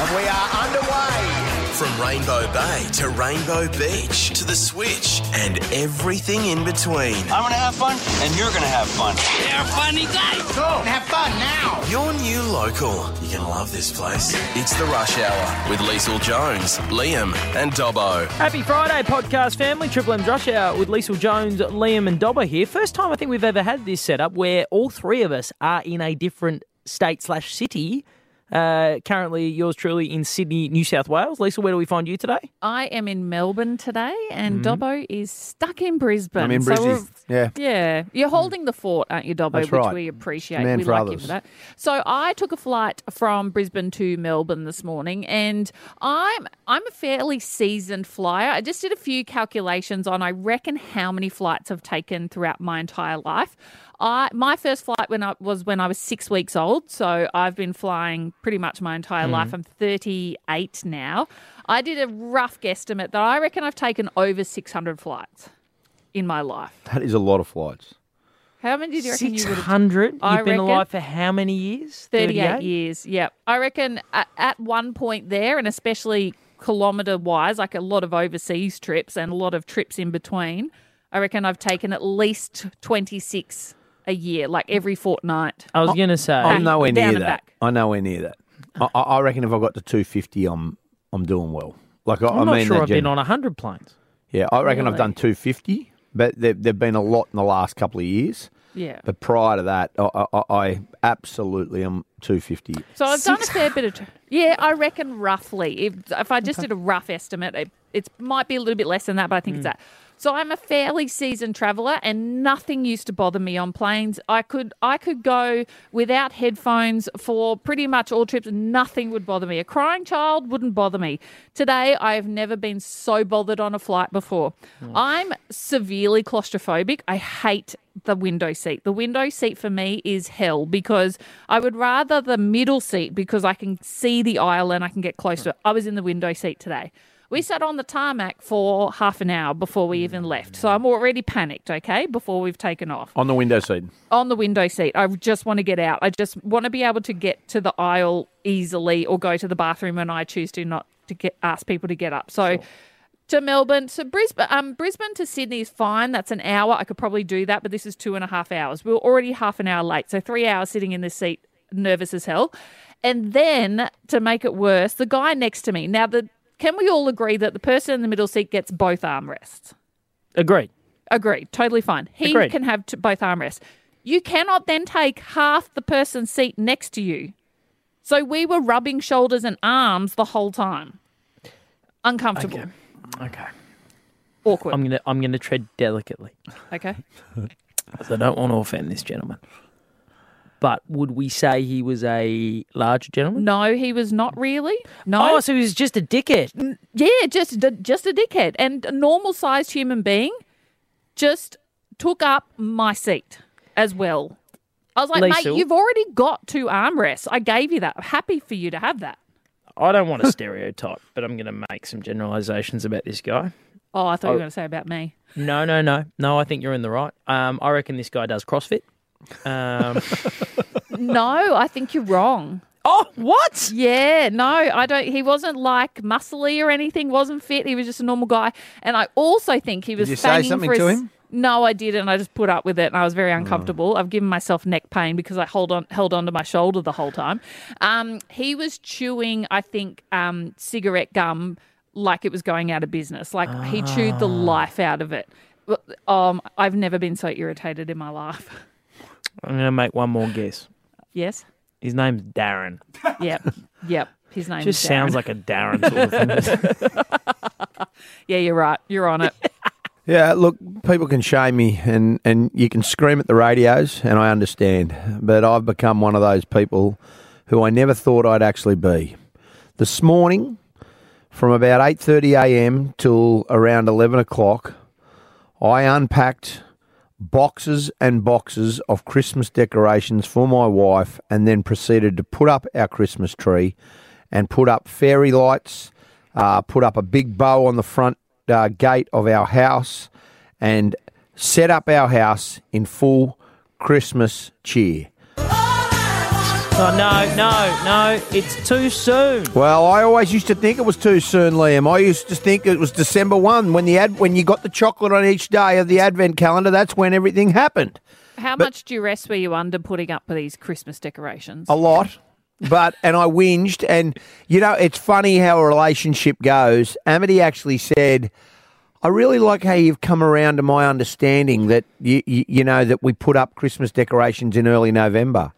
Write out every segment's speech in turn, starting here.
And we are underway. From Rainbow Bay to Rainbow Beach to the Switch and everything in between. I'm gonna have fun, and you're gonna have fun. They're a funny day. Cool. Have fun now. Your new local. You're going to love this place. It's the Rush Hour with Leisel Jones, Liam, and Dobbo. Happy Friday, podcast family. Triple M's Rush Hour with Leisel Jones, Liam, and Dobbo here. First time I think we've ever had this setup where all three of us are in a different state slash city. Uh, currently, yours truly in Sydney, New South Wales. Lisa, where do we find you today? I am in Melbourne today, and Dobbo is stuck in Brisbane. I'm in So Brizzy. Yeah. Yeah, you're holding the fort, aren't you, Dobbo? That's which right. we appreciate. Man we for like you for that. So I took a flight from Brisbane to Melbourne this morning, and I'm I'm a fairly seasoned flyer. I just did a few calculations on I reckon how many flights I've taken throughout my entire life. I my first flight when I was when I was six weeks old, so I've been flying pretty much my entire Mm. life. I'm 38 now. I did a rough guesstimate that I reckon I've taken over 600 flights in my life. That is a lot of flights. How many did you reckon you would have? 600? You've been alive for how many years? 38 years. Yep. I reckon at, at one point there, and especially kilometre wise, like a lot of overseas trips and a lot of trips in between, I reckon I've taken at least 26 a year, like every fortnight. I was oh, going to say. I'm nowhere near that. back. I'm nowhere near that. I, I I reckon if I got to 250, I'm I'm doing well. Like I, I'm I not mean, sure that I've been gen- on 100 planes. Yeah, I reckon I've Really? done 250, but there there've been a lot in the last couple of years. Yeah. But prior to that, I, I, I absolutely am 250. So I've done a fair bit of. Tr- yeah, I reckon roughly. If, if I just did a rough estimate, it, it might be a little bit less than that, but I think it's hmm. that. So I'm a fairly seasoned traveller, and nothing used to bother me on planes. I could I could go without headphones for pretty much all trips. Nothing would bother me. A crying child wouldn't bother me. Today, I have never been so bothered on a flight before. Mm. I'm severely claustrophobic. I hate the window seat. The window seat for me is hell because I would rather the middle seat because I can see the aisle and I can get close to it. I was in the window seat today. We sat on the tarmac for half an hour before we even left. So I'm already panicked, okay, before we've taken off. On the window seat. On the window seat, I just want to get out. I just want to be able to get to the aisle easily or go to the bathroom when I choose to not to get ask people to get up. So to Melbourne. So Brisbane, um, Brisbane to Sydney is fine. That's an hour. I could probably do that, but this is two and a half hours. We were already half an hour late, so three hours sitting in this seat, nervous as hell. And then to make it worse, the guy next to me. Now, the can we all agree that the person in the middle seat gets both armrests? Agreed. Agreed. Totally fine. He Agreed. can have t- both armrests. You cannot then take half the person's seat next to you. So we were rubbing shoulders and arms the whole time. Uncomfortable. Okay. Awkward. I'm gonna I'm gonna tread delicately. okay. 'cause I don't want to offend this gentleman. But would we say he was a large gentleman? No, he was not really. No. Oh, so he was just a dickhead. yeah, just just a dickhead and a normal sized human being just took up my seat as well. I was like, mate, you've already got two armrests. I gave you that. I'm happy for you to have that. I don't want to stereotype, but I'm going to make some generalizations about this guy. Oh, I thought you Oh. were going to say about me. No, no, no, no. I think you're in the right. Um, I reckon this guy does CrossFit. Um, No, I think you're wrong. oh, what? Yeah, no, I don't. He wasn't like muscly or anything. wasn't fit. He was just a normal guy. And I also think he was. you say fanging something for to his- him? No, I didn't. I just put up with it, and I was very uncomfortable. I've given myself neck pain because I hold on, held onto my shoulder the whole time. Um, he was chewing, I think, um, cigarette gum like it was going out of business. Like he chewed the life out of it. Um, I've never been so irritated in my life. I'm going to make one more guess. Yes. His name's Darren. Yep. yep. His name Just is sounds like a Darren sort of thing. Yeah, you're right. You're on it. Yeah, look, people can shame me and, and you can scream at the radios, and I understand. But I've become one of those people who I never thought I'd actually be. This morning, from about 8.30 a.m. till around 11 o'clock, I unpacked boxes and boxes of Christmas decorations for my wife and then proceeded to put up our Christmas tree and put up fairy lights, uh, put up a big bow on the front uh, gate of our house, and set up our house in full Christmas cheer. Oh, no, no, no. It's too soon. Well, I always used to think it was too soon, Liam. I used to think it was December one when the ad when you got the chocolate on each day of the advent calendar. That's when everything happened. How much duress were you under putting up with these Christmas decorations? A lot. But and I whinged, and you know it's funny how a relationship goes. Amity actually said, "I really like how you've come around to my understanding that you, you you know that we put up Christmas decorations in early November."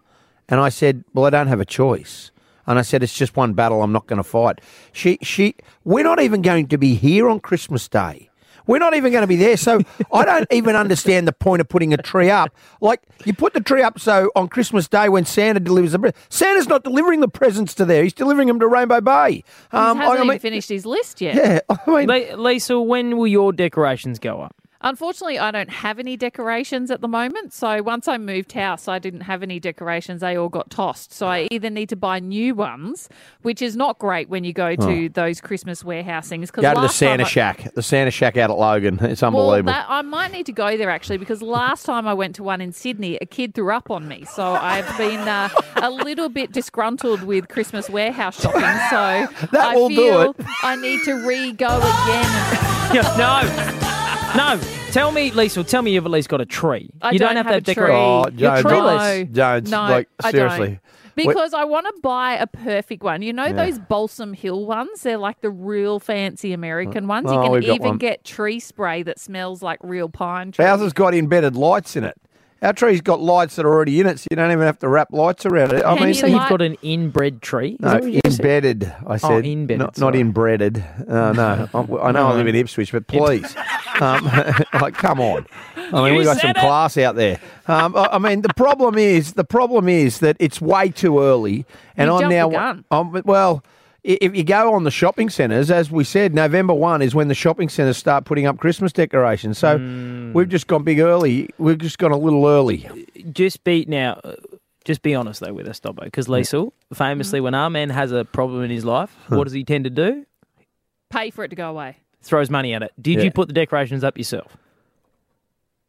And I said, "Well, I don't have a choice." And I said, "It's just one battle. I'm not going to fight." She she we're not even going to be here on Christmas Day. We're not even going to be there. So I don't even understand the point of putting a tree up. Like you put the tree up so on Christmas Day when Santa delivers the presents. Santa's not delivering the presents to there. He's delivering them to Rainbow Bay. he Um, hasn't I even mean, finished his list yet. yeah, I mean, Le- Lisa, when will your decorations go up? Unfortunately, I don't have any decorations at the moment. So once I moved house, I didn't have any decorations. They all got tossed. So I either need to buy new ones, which is not great when you go to those Christmas warehouse things. 'cause go to the Santa I- Shack. The Santa Shack out at Logan. It's Well, unbelievable. that, I might need to go there actually because last time I went to one in Sydney, a kid threw up on me. So I've been uh, a little bit disgruntled with Christmas warehouse shopping. So That I will do feel it. I need to re-go again. no, no. Tell me, Lisa. Tell me you've at least got a tree. I you don't, don't have, have to a decorate. Oh, You're Jones, treeless. Jones, no, like I seriously. don't. Because I want to buy a perfect one. You know those Balsam Hill ones? They're like the real fancy American ones. Oh, you we've can even get tree spray that smells like real pine trees. Ours has got embedded lights in it. Our tree's got lights that are already in it, so you don't even have to wrap lights around it. I Can mean, you So like- you've got an inbred tree. Is No, that what you said? embedded. I said, embedded, not, not sorry. inbreaded. Uh, no, I, I know I live in Ipswich, but please, um, like, come on. I mean, You we got some said it. class out there. Um, I, I mean, the problem is the problem is that it's way too early, and You I'm jumped the now. gun. I'm, well, i- if you go on the shopping centres, as we said, November one is when the shopping centres start putting up Christmas decorations. So Hmm. we've just gone big early. We've just gone a little early. Just be now. Just be honest though with us, Dobbo, because Lisa, famously, when our man has a problem in his life, what does he tend to do? Pay for it to go away. Throws money at it. Did Yeah. you put the decorations up yourself?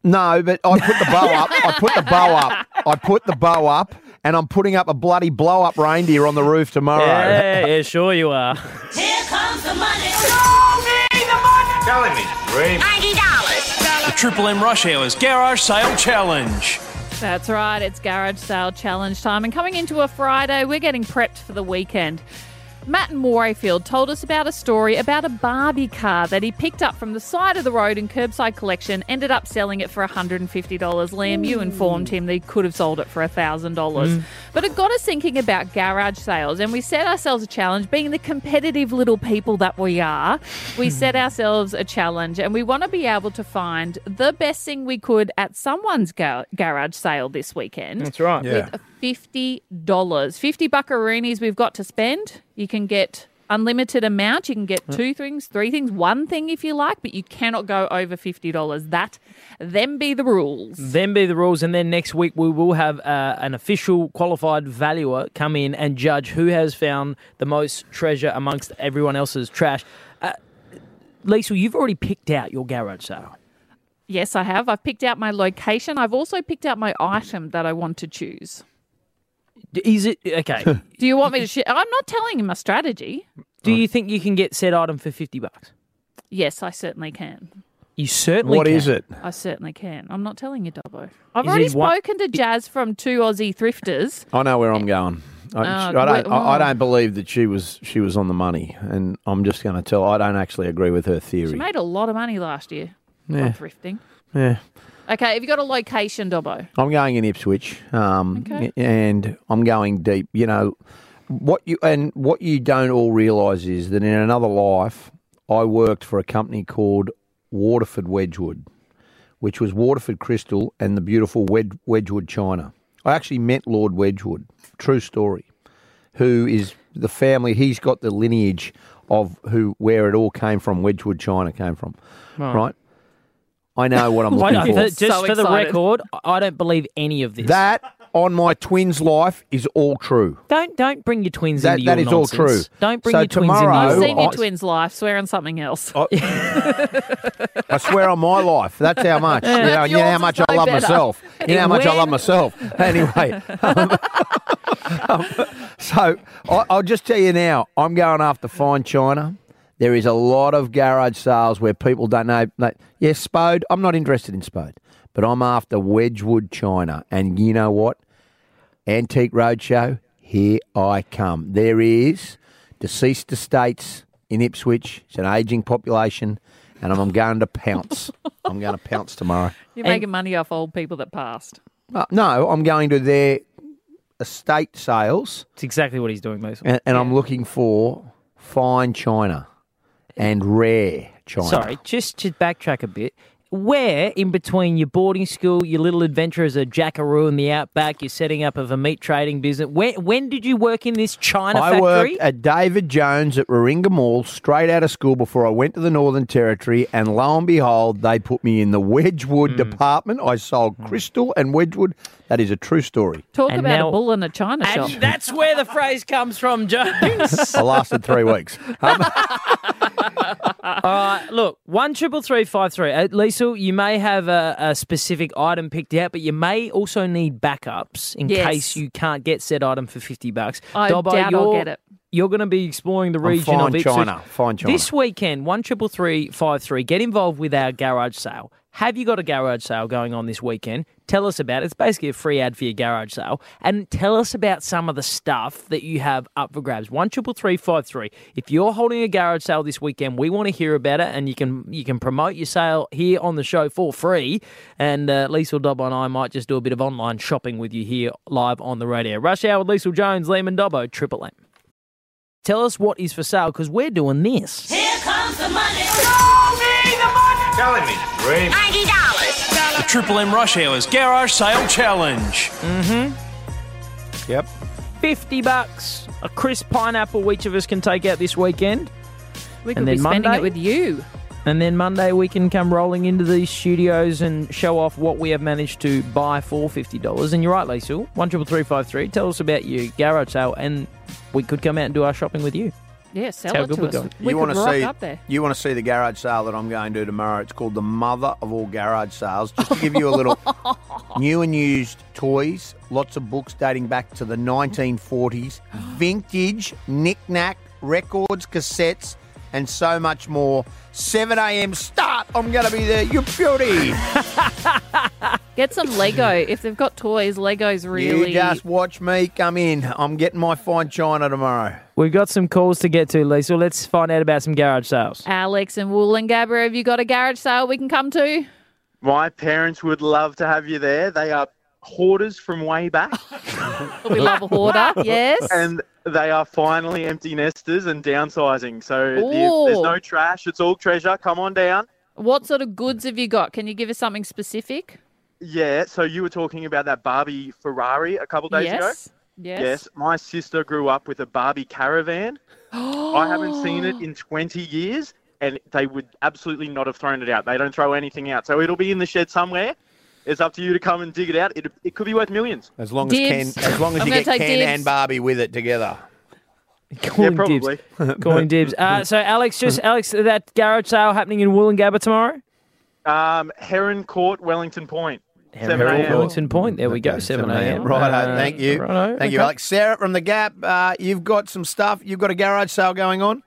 No, but I put the bow up. I put the bow up. I put the bow up, and I'm putting up a bloody blow up reindeer on the roof tomorrow. Yeah, yeah, sure you are. Here comes the money. Telling me, Ray. The Triple M Rush Hours Garage Sale Challenge. That's right, it's garage sale challenge time. And coming into a Friday, we're getting prepped for the weekend. Matt in Morayfield told us about a story about a Barbie car that he picked up from the side of the road in curbside collection, ended up selling it for $150. Liam, you informed him that he could have sold it for $1,000. Mm. But it got us thinking about garage sales, and we set ourselves a challenge. Being the competitive little people that we are, we hmm. set ourselves a challenge, and we want to be able to find the best thing we could at someone's ga- garage sale this weekend That's right. Yeah. with fifty dollars. Fifty buckaroonies we've got to spend. You can get unlimited amount. You can get two things, three things, one thing if you like, but you cannot go over fifty dollars. That then be the rules. Then be the rules, and then next week we will have uh, an official qualified valuer come in and judge who has found the most treasure amongst everyone else's trash. Uh, Lisa, you've already picked out your garage sale. Yes, I have. I've picked out my location. I've also picked out my item that I want to choose. D- Is it okay? Do you want me to share? I'm not telling you my strategy. do you think you can get said item for fifty bucks? Yes, I certainly can. You certainly. What can. is it? I certainly can. I'm not telling you, Dobbo. I've Is already it one- spoken to Jazz from two Aussie thrifters. I know where I'm eh, going. I, Oh, I don't. wait, I, I don't believe that she was. She was on the money, and I'm just going to tell. I don't actually agree with her theory. She theory. made a lot of money last year Yeah. on thrifting. Yeah. Okay, have you got a location, Dobbo? I'm going in Ipswich, um, Okay. and I'm going deep. You know what you and what you don't all realise is that in another life, I worked for a company called Waterford Wedgwood, which was Waterford Crystal and the beautiful Wed- Wedgwood China. I actually met Lord Wedgwood. True story. Who is the family? He's got the lineage of who where it all came from. Wedgwood China came from, right? I know what I'm Wait, looking no, for. for- just So for the excited. record, I don't believe any of this. That on my twins' life is all true. don't don't bring your twins That- into that your is all true. Don't bring So your twins tomorrow- I've into your seen your I- twins' life. Swear on something else. I swear on my life. That's how much. you, know, you know how much I love better. myself. You know how much I love myself. Anyway, um, Um, so I, I'll just tell you now, I'm going after fine china. There is a lot of garage sales where people don't know. Like, yes, Spode. I'm not interested in Spode, but I'm after Wedgwood china. And you know what? Antique Roadshow, here I come. There is deceased estates in Ipswich. It's an ageing population, and I'm going to pounce. I'm going to pounce tomorrow. You're making money off old people that passed. Uh, no, I'm going to their estate sales, It's exactly what he's doing, Mason. and, and I'm looking for fine china and rare china. Sorry, just to backtrack a bit. Where in between your boarding school, your little adventure as a jackaroo in the outback, your setting up of a meat trading business, when, when did you work in this China I factory? worked at David Jones at Warringah Mall straight out of school before I went to the Northern Territory, and lo and behold, they put me in the Wedgwood Hmm. department. I sold crystal and Wedgwood. That is a true story. Talk And about now- a bull in a china shop. that's where the phrase comes from, Jones. I lasted three weeks. Um, All right, look, one triple three five three. At Leisel, you may have a, a specific item picked out, but you may also need backups in Yes. case you can't get said item for fifty bucks. I Dobbo, doubt I'll you're- get it. You're going to be exploring the I'm region fine of Ipswich. China, fine China. This weekend, one triple three five three. Get involved with our garage sale. Have you got a garage sale going on this weekend? Tell us about it. It's basically a free ad for your garage sale, and tell us about some of the stuff that you have up for grabs. One triple three five three. If you're holding a garage sale this weekend, we want to hear about it, and you can you can promote your sale here on the show for free. And uh, Dobbo and I might just do a bit of online shopping with you here live on the radio. Rush Hour with Leisel Jones, Liam and Dobbo, Triple M. Tell us what is for sale because we're doing this. Here comes the money. Telling me. Dream. The Triple M Rush Hours Garage Sale Challenge. Mm-hmm. Yep. 50 bucks, a crisp pineapple each of us can take out this weekend. We could And be spending Monday? it with you. And then Monday we can come rolling into these studios and show off what we have managed to buy for $50. And you're right, Leisel, 133353. Tell us about your garage sale and we could come out and do our shopping with you. Yeah, sell how it good to we're us. going. We you could want to rock see up there. you want to see the garage sale that I'm going to do tomorrow. It's called the mother of all garage sales. Just to give you a little new and used toys, lots of books dating back to the 1940s, vintage knick-knack records, cassettes, and so much more. 7 a.m. start. I'm going to be there. You beauty. Get some Lego. if they've got toys, Lego's really. You just watch me come in. I'm getting my fine china tomorrow. We've got some calls to get to, Lisa. Let's find out about some garage sales. Alex and Wool and Woolloongabba, have you got a garage sale we can come to? My parents would love to have you there. They are hoarders from way back, We love a hoarder. yes. and they are finally empty nesters and downsizing. So the, there's no trash; it's all treasure. Come on down. What sort of goods have you got? Can you give us something specific? Yeah. So you were talking about that Barbie Ferrari a couple days ago. yes. Yes. Yes, my sister grew up with a Barbie caravan. I haven't seen it in 20 years, and they would absolutely not have thrown it out. They don't throw anything out. So it'll be in the shed somewhere. It's up to you to come and dig it out. It, it could be worth millions. As long Dibs. as Ken, as long as I'm you gonna get take Ken dibs. and Barbie with it together. Calling probably. dibs. Calling dibs. Uh, so, Alex, just Alex, that garage sale happening in Woolloongabba tomorrow? Um, Heron Court, Wellington Point. 7 Herald a.m. Wellington Point. There we go, 7 a.m. Right, Uh, thank you. righto, Thank you, okay. Alex. Sarah from the Gap, uh, you've got some stuff. You've got a garage sale going on.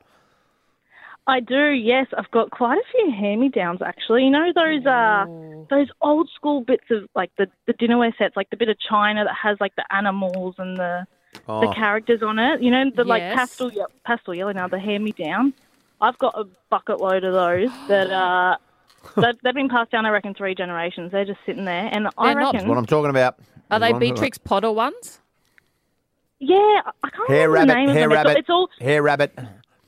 I do, yes. I've got quite a few hand-me-downs actually. You know those uh those old school bits of like the the dinnerware sets, like the bit of china that has like the animals and the Oh, the characters on it. You know the like pastel ye- pastel yellow now, the hand-me-down. I've got a bucket load of those that uh that they've been passed down. I reckon three generations. They're just sitting there, and I They're not- reckon, what I'm talking about. Are they What I'm Beatrix Potter ones? yeah, I I can't Hair remember rabbit, the name hair of them. It's all- rabbit, It's all hair rabbit.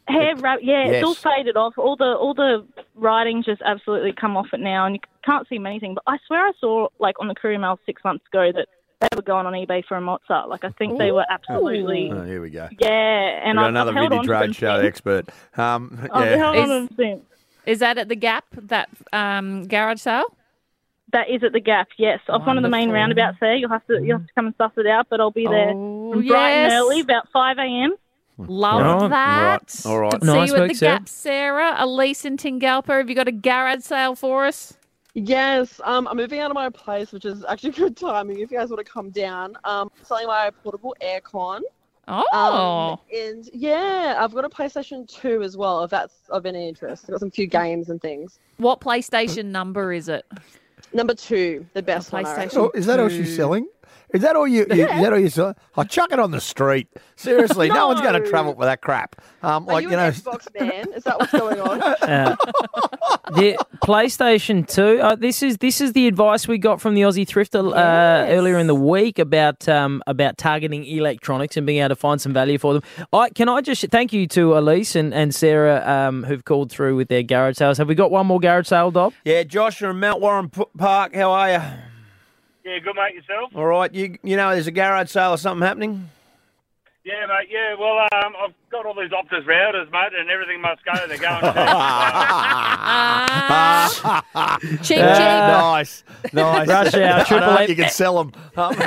Hair wrap, yeah, it's all faded off. All the all the writing's just absolutely come off it now, and you can't see anything. But I swear I saw like on the Courier Mail six months ago that they were going on eBay for a Mozart. Like I think they were absolutely Oh, here we go. yeah. And We've got I've, another I've held vintage on to them roadshow since. expert. Um, I've yeah. held Is- on them since. Is that at the Gap, that um, garage sale? That is at the Gap, yes, off one of the main Wonderful. roundabouts there. You'll have to you have to come and suss it out, but I'll be there Oh, from bright and early, about five a.m. Loved Right, that. right, all right. Good to Nice see you at the Sarah. Gap, Sarah. Elise and Tingalpa, have you got a garage sale for us? Yes, um, I'm moving out of my place, which is actually good timing if you guys want to come down. Um, selling my portable aircon. Oh. Um, and yeah, I've got a PlayStation 2 as well, if that's of any interest. I've got some few games and things. What PlayStation number is it? Number two, the best one. I PlayStation reckon. Oh, is that all she's selling? Is that all you? you Is that all you selling? I chuck it on the street. Seriously, no, one's going to travel for that crap. Um, Are like you, you know, an Xbox man? Is that what's going on? Uh, the PlayStation Two. Uh, this is this is the advice we got from the Aussie Thrifter uh, earlier in the week about um, about targeting electronics and being able to find some value for them. I can I just thank you to Elise and and Sarah um, who've called through with their garage sales. Have we got one more garage sale, Dob? yeah, Josh from Mount Warren Park. How are you? Yeah, good mate yourself. All right, you you know there's a garage sale or something happening. Yeah, mate. Yeah, well, um, I've got all these Optus routers, mate, and everything must go. They're going. Cheap, cheap. nice, nice. Rush hour, Triple M. You can sell them.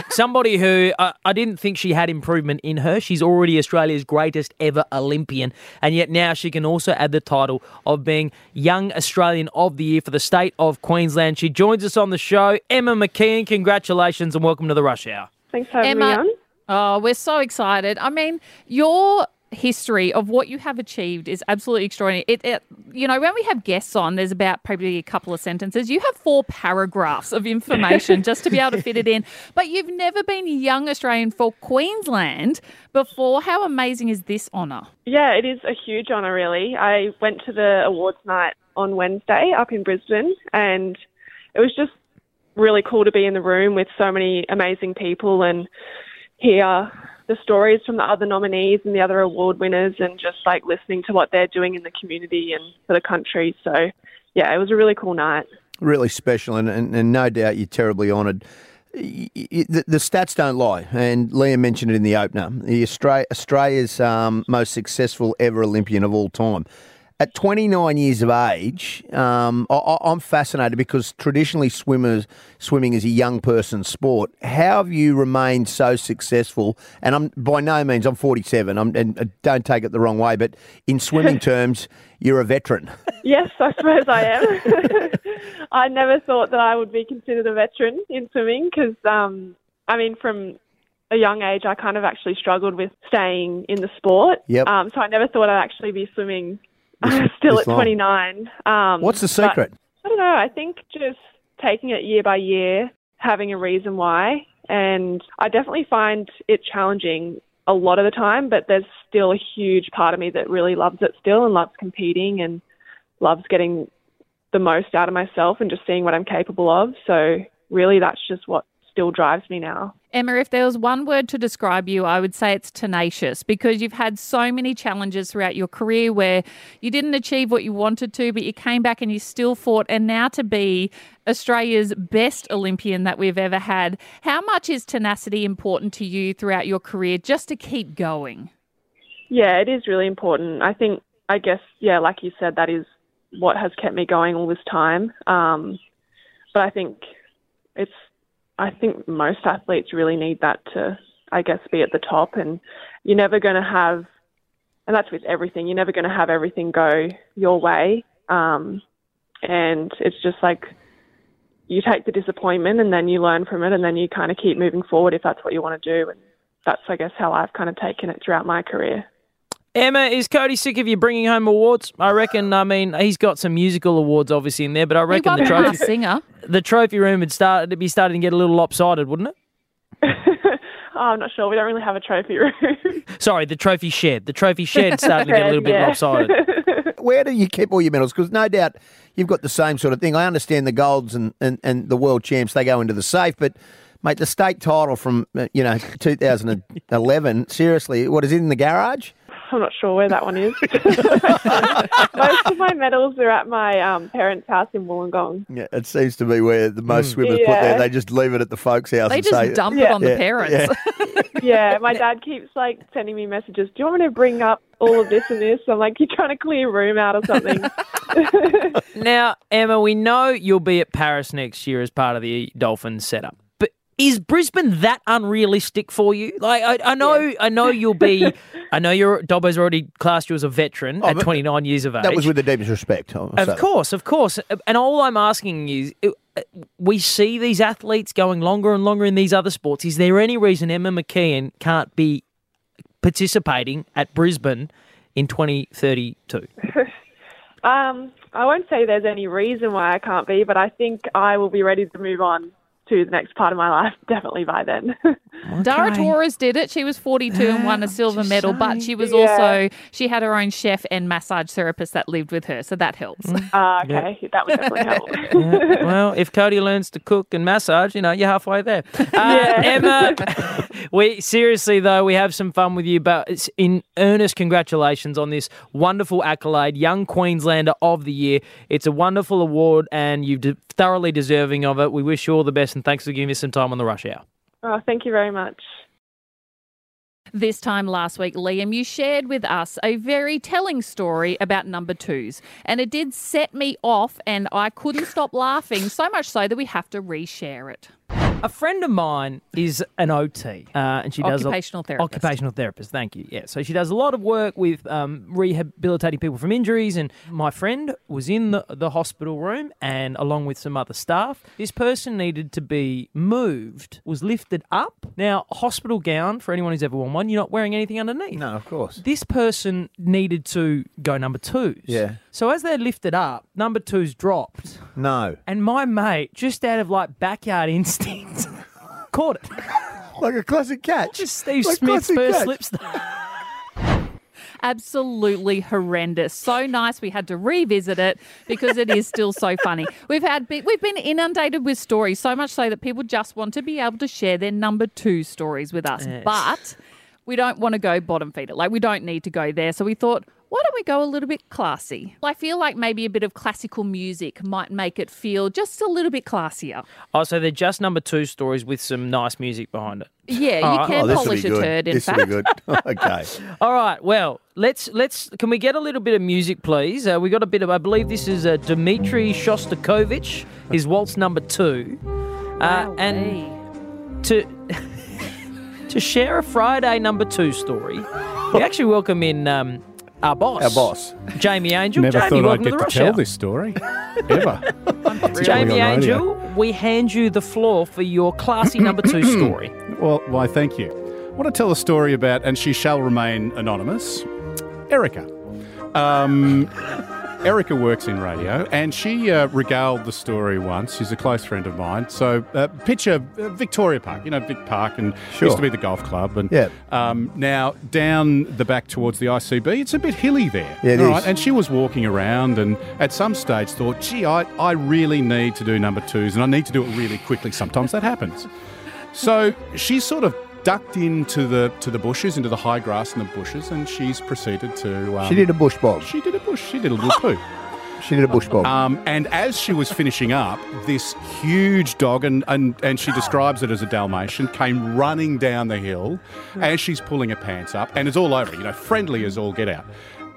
Somebody who uh, I didn't think she had improvement in her. She's already Australia's greatest ever Olympian, and yet now she can also add the title of being Young Australian of the Year for the state of Queensland. She joins us on the show. Emma McKeon, congratulations and welcome to the Rush Hour. Thanks for having me Emma, on. Oh, we're so excited. I mean, your history of what you have achieved is absolutely extraordinary. It, it, you know, when we have guests on, there's about probably a couple of sentences. You have four paragraphs of information just to be able to fit it in. But you've never been young Australian for Queensland before. How amazing is this honour? Yeah, it is a huge honour, really. I went to the awards night on Wednesday up in Brisbane, and it was just really cool to be in the room with so many amazing people and hear the stories from the other nominees and the other award winners, and just like listening to what they're doing in the community and for the country. So, yeah, it was a really cool night. really special, and, and, and no doubt you're terribly honoured. The, the stats don't lie, and Liam mentioned it in the opener. Australia, Australia's um, most successful ever Olympian of all time. At 29 years of age, um, I, I'm fascinated because traditionally swimmers swimming is a young person's sport. How have you remained so successful? And I'm by no means I'm 47. I'm, and uh, don't take it the wrong way, but in swimming terms, you're a veteran. Yes, I suppose I am. I never thought that I would be considered a veteran in swimming because, um, I mean, from a young age, I kind of actually struggled with staying in the sport. Yep. Um, so I never thought I'd actually be swimming still at long. 29. Um, What's the secret? I don't know. I think just taking it year by year, having a reason why. And I definitely find it challenging a lot of the time, but there's still a huge part of me that really loves it still and loves competing and loves getting the most out of myself and just seeing what I'm capable of. So really that's just what still drives me now. Emma, if there was one word to describe you, I would say it's tenacious because you've had so many challenges throughout your career where you didn't achieve what you wanted to, but you came back and you still fought. And now to be Australia's best Olympian that we've ever had, how much is tenacity important to you throughout your career just to keep going? Yeah, it is really important. I think, I guess, yeah, like you said, that is what has kept me going all this time. Um, but I think it's, I think most athletes really need that to, I guess, be at the top. And you're never going to have, and that's with everything, you're never going to have everything go your way. Um, and it's just like, you take the disappointment and then you learn from it and then you kind of keep moving forward if that's what you want to do. And that's, I guess, how I've kind of taken it throughout my career. Emma, is Cody sick of you bringing home awards? I reckon. I mean, he's got some musical awards obviously in there, but I reckon the trophy singer. the trophy room would start to be starting to get a little lopsided, wouldn't it? Oh, I'm not sure. We don't really have a trophy room. Sorry, the trophy shed. The trophy shed starting to get a little bit Yeah. lopsided. Where do you keep all your medals? Because no doubt you've got the same sort of thing. I understand the golds and, and, and the world champs, they go into the safe, but mate, the state title from, uh, you know, 2011, seriously, what is it in the garage? I'm not sure where that one is. Most of my medals are at my um, parents' house in Wollongong. Yeah, it seems to be where the most Mm. swimmers put Yeah. there. They just leave it at the folks' house They and just say, dump it Yeah. on the parents. yeah. Yeah, my dad keeps like sending me messages. Do you want me to bring up all of this and this? I'm like, you're trying to clear room out or something. Now, Emma, we know you'll be at Paris next year as part of the Dolphins setup. But is Brisbane that unrealistic for you? Like, I, I know, I know you'll be I know you're Dobbo's already classed you as a veteran Oh, at 29 years of age. That was with the deepest respect. I'll Of that. course, of course. And all I'm asking is uh, we see these athletes going longer and longer in these other sports. Is there any reason Emma McKeon can't be participating at Brisbane in 2032? Um, I won't say there's any reason why I can't be, but I think I will be ready to move on to the next part of my life definitely by then. Dara Torres did it. She was 42 and won a silver medal, but she was Yeah. also she had her own chef and massage therapist that lived with her, so that helps. Ah, okay, that would definitely help. Yeah, well, if Cody learns to cook and massage, you know, you're halfway there. Uh, Emma, we seriously though, we have some fun with you, but it's in earnest congratulations on this wonderful accolade, Young Queenslander of the Year. It's a wonderful award, and you're de- thoroughly deserving of it. We wish you all the best, and thanks for giving me some time on the rush hour. oh, thank you very much. This time last week, Liam, you shared with us a very telling story about number twos, and it did set me off, and I couldn't stop laughing so much so that we have to reshare it. A friend of mine is an OT, uh, and she does a- Occupational therapist. Occupational therapist. Thank you. Yeah, so she does a lot of work with um, rehabilitating people from injuries. And my friend was in the, the hospital room, and along with some other staff, this person needed to be moved, was lifted up. Now, hospital gown for anyone who's ever worn one, you're not wearing anything underneath. No, of course. This person needed to go number twos. Yeah. So as they're lifted up, number twos dropped. No. And my mate, just out of like backyard instinct, caught it. Like a classic catch. Just Steve Like Smith's first catch. slip Absolutely horrendous. So nice we had to revisit it because it is still so funny. We've had we've been inundated with stories so much so that people just want to be able to share their number 2 stories with us. Yes. But we don't want to go bottom feeder. Like we don't need to go there. So we thought why don't we go a little bit classy? I feel like maybe a bit of classical music might make it feel just a little bit classier. Oh, so they're just number two stories with some nice music behind it. Yeah, you All right. can Oh, polish a good. turd, in this fact. be good. okay. All right. Well, let's let's. Can we get a little bit of music, please? Uh, we got a bit of. I believe this is uh, Dmitry Shostakovich. His waltz number two, uh, and to to share a Friday number two story, we actually welcome in um, our boss, Our boss. Jamie Angel. Never Jamie, thought I'd welcome get to to tell Hour. this story ever. Jamie. Angel, we hand you the floor for your classy number two story. Well, why, thank you. I want to tell a story about, and she shall remain anonymous, Erica. Um, Erica works in radio, and she uh, regaled the story once. She's a close friend of mine. So, uh, picture uh, Victoria Park, you know, Vic Park, and Sure. used to be the golf club. And Yeah. um, now down the back towards the ICB, it's a bit hilly there. Yeah, it is. And she was walking around, and at some stage thought, "Gee, I, I really need to do number twos, and I need to do it really quickly." Sometimes that happens. So she sort of ducked into the to the bushes, into the high grass in the bushes, and she's proceeded to. Um, She did a bush bog. She did a bush. She did a little poo. She did a bush bog. Um, and as she was finishing up, this huge dog, and, and, and she describes it as a Dalmatian, came running down the hill as she's pulling her pants up, and it's all over, you know, friendly as all get out.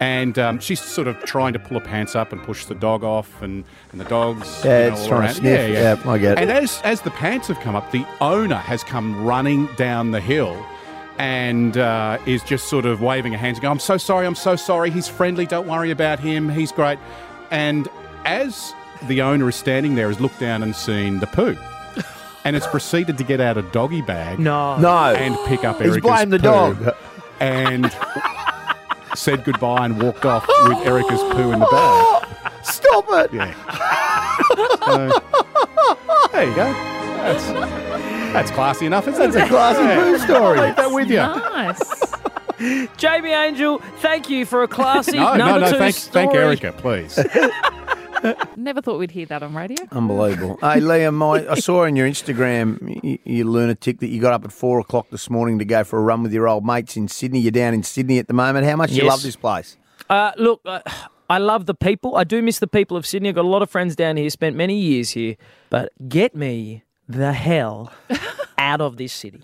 And um, she's sort of trying to pull her pants up and push the dog off, and, and the dog's Yeah, you know, it's all trying to sniff. Yeah, I get it. And as as the pants have come up, the owner has come running down the hill. And uh, is just sort of waving her hands and going, I'm so sorry, I'm so sorry. He's friendly, don't worry about him, he's great. And as the owner is standing there, has looked down and seen the poo. And it's proceeded to get out a doggy bag. No. No. And pick up He's Erica's blamed the poo dog. And said goodbye and walked off with Erica's poo in the bag. Stop it. Yeah. So, there you go. That's, that's classy enough, isn't That's it? a classy poo story. I'll that with you. Nice. Jamie Angel, thank you for a classy No, no, number no. two Thank, story. thank Erica, please. Never thought we'd hear that on radio. Unbelievable. hey, Liam, I, I saw on your Instagram, you, you lunatic, that you got up at four o'clock this morning to go for a run with your old mates in Sydney. You're down in Sydney at the moment. How much do you love this place? Uh, look, uh, I love the people. I do miss the people of Sydney. I've got a lot of friends down here, spent many years here. But get me the hell out of this city.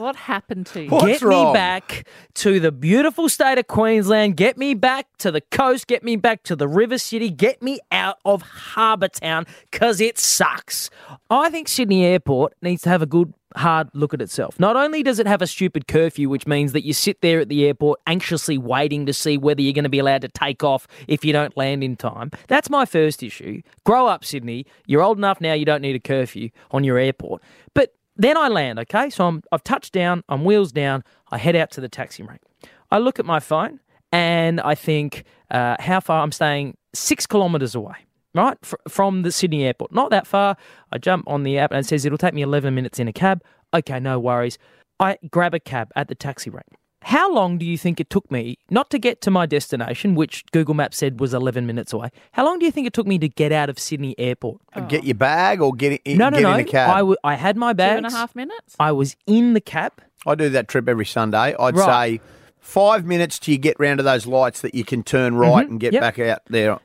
What happened to you? What's Get me back to the beautiful state of Queensland. Get me back to the coast. Get me back to the river city. Get me out of Harbour Town because it sucks. I think Sydney Airport needs to have a good, hard look at itself. Not only does it have a stupid curfew, which means that you sit there at the airport anxiously waiting to see whether you're going to be allowed to take off if you don't land in time. That's my first issue. Grow up, Sydney. You're old enough now, you don't need a curfew on your airport. But then I land, okay? So I'm, I've touched down, I'm wheels down, I head out to the taxi rank. I look at my phone and I think uh, how far I'm staying six kilometres away, right? Fr- from the Sydney airport. Not that far. I jump on the app and it says it'll take me 11 minutes in a cab. Okay, no worries. I grab a cab at the taxi rank. How long do you think it took me not to get to my destination, which Google Maps said was 11 minutes away? How long do you think it took me to get out of Sydney Airport? Get your bag or get, in, No, no, get no. in a cab? I, w- I had my Two bags. and a half minutes? I was in the cab. I do that trip every Sunday. I'd Right. say five minutes till you get round to those lights that you can turn right Mhm. and get Yep. back out there.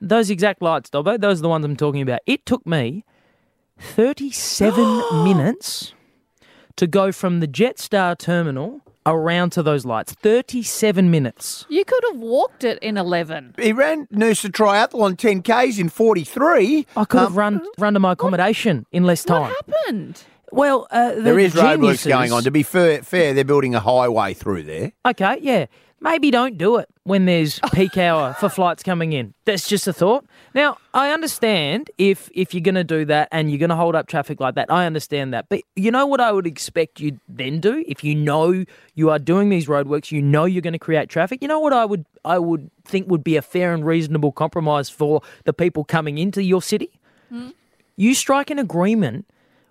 Those exact lights, Dobbo, those are the ones I'm talking about. It took me 37 minutes to go from the Jetstar terminal around to those lights. 37 minutes. You could have walked it in 11. He ran Noosa Triathlon 10Ks in 43. I could Um, have run run to my accommodation in less time. What happened? Well, uh, the There is roadworks going on. To be fair, fair, they're building a highway through there. Okay, yeah. Maybe don't do it when there's peak hour for flights coming in. That's just a thought. Now, I understand if if you're going to do that and you're going to hold up traffic like that. I understand that. But you know what I would expect you then do if you know you are doing these roadworks, you know you're going to create traffic. You know what I would I would think would be a fair and reasonable compromise for the people coming into your city? Hmm? You strike an agreement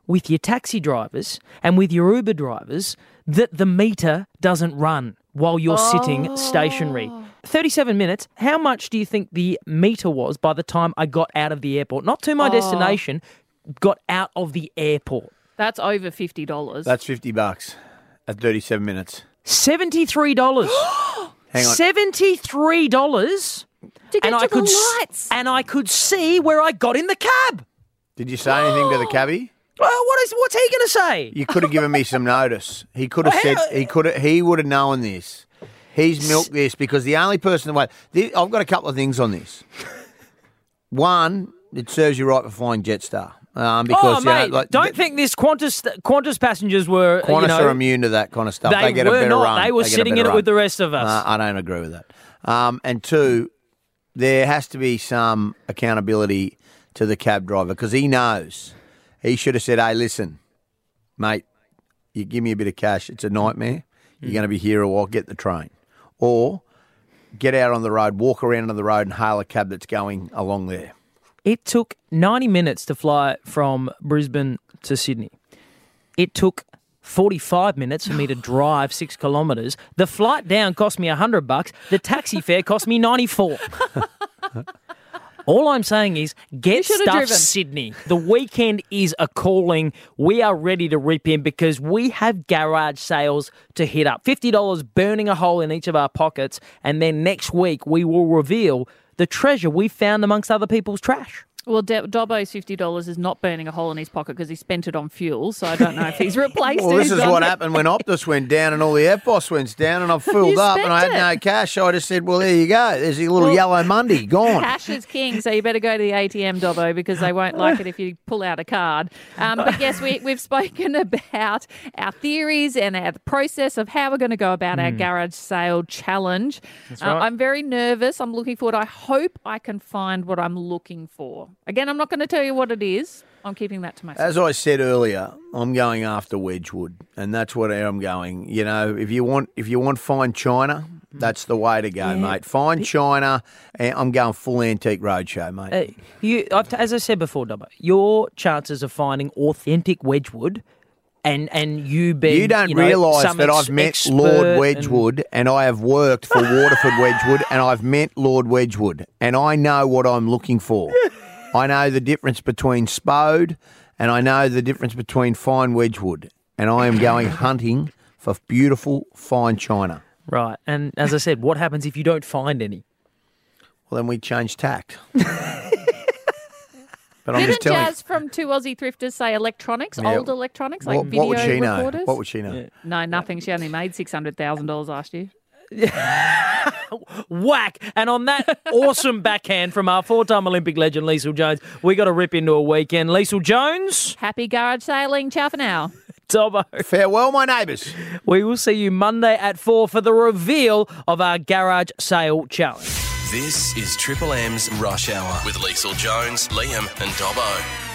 with your taxi drivers and with your Uber drivers that the meter doesn't run while you're sitting stationary. 37 minutes. How much do you think the meter was by the time I got out of the airport? Not to my Oh. destination, got out of the airport. That's over $50. That's 50 bucks at 37 minutes. $73. Hang on. $73 To get and to I the could s- lights. and I could see where I got in the cab. Did you say anything to the cabbie? Well, what is what's he going to say? You could have given me some notice. He could have Well, said how- he could have, he would have known this. He's milked this because the only person that wait, I've got a couple of things on this. One, it serves you right for flying Jetstar. Um, because oh, you know, mate, like, don't think this Qantas Qantas passengers were Qantas you know, are immune to that kind of stuff. They, They, get a were better not. run. They were get a sitting in better it with run. the rest of us. Uh, I don't agree with that. Um, and two, there has to be some accountability to the cab driver because he knows. He should have said, "Hey, listen, mate, you give me a bit of cash. It's a nightmare. You're going to be here a while. Get the train, or get out on the road, walk around on the road, and hail a cab that's going along there." It took 90 minutes to fly from Brisbane to Sydney. It took 45 minutes for me to drive six kilometres. The flight down cost me 100 bucks. The taxi fare cost me 94. All I'm saying is get stuff driven. Sydney. The weekend is a calling. We are ready to rip in because we have garage sales to hit up. $50 burning a hole in each of our pockets. And then next week we will reveal the treasure we found amongst other people's trash. Well, De- Dobbo's $50 is not burning a hole in his pocket because he spent it on fuel, so I don't know if he's replaced Well, this is what happened when Optus went down and all the EFTPOS went down, and I filled up and I had no cash. So I just said, "Well, there you go. There's your little Well, yellow Monday gone." Cash is king, so you better go to the ATM, Dobbo, because they won't like it if you pull out a card. Um, but yes, we, we've spoken about our theories and our the process of how we're going to go about our garage sale challenge. That's Uh. I'm very nervous. I'm looking forward. I hope I can find what I'm looking for. Again, I'm not going to tell you what it is. I'm keeping that to myself. As I said earlier, I'm going after Wedgwood, and that's what I'm going. You know, if you want, if you want fine china, that's the way to go, Yeah. mate. Fine china, and I'm going full antique roadshow, mate. Uh, you, I've, as I said before, Dobbo, your chances of finding authentic Wedgwood and and you being you don't know, realise that ex- I've met Lord and- Wedgwood and, I have worked for Waterford Wedgwood and I've met Lord Wedgwood and I know what I'm looking for. I know the difference between Spode and I know the difference between fine Wedgwood and I am going hunting for beautiful fine china. Right, and as I said, what happens if you don't find any? Well, then we change tact. But I'm Didn't just telling Jazz from Two Aussie Thrifters say electronics, Yeah. old electronics, like what, video what would she know? recorders? What would she know? No, nothing. She only made six hundred thousand dollars last year. Whack! And on that awesome backhand from our four-time Olympic legend Leisel Jones, we got to rip into a weekend. Leisel Jones, Happy garage sailing. Ciao for now. Dobbo. Farewell, my neighbours. We will see you Monday at four for the reveal of our garage sale challenge. This is Triple M's Rush Hour with Leisel Jones, Liam, and Dobbo.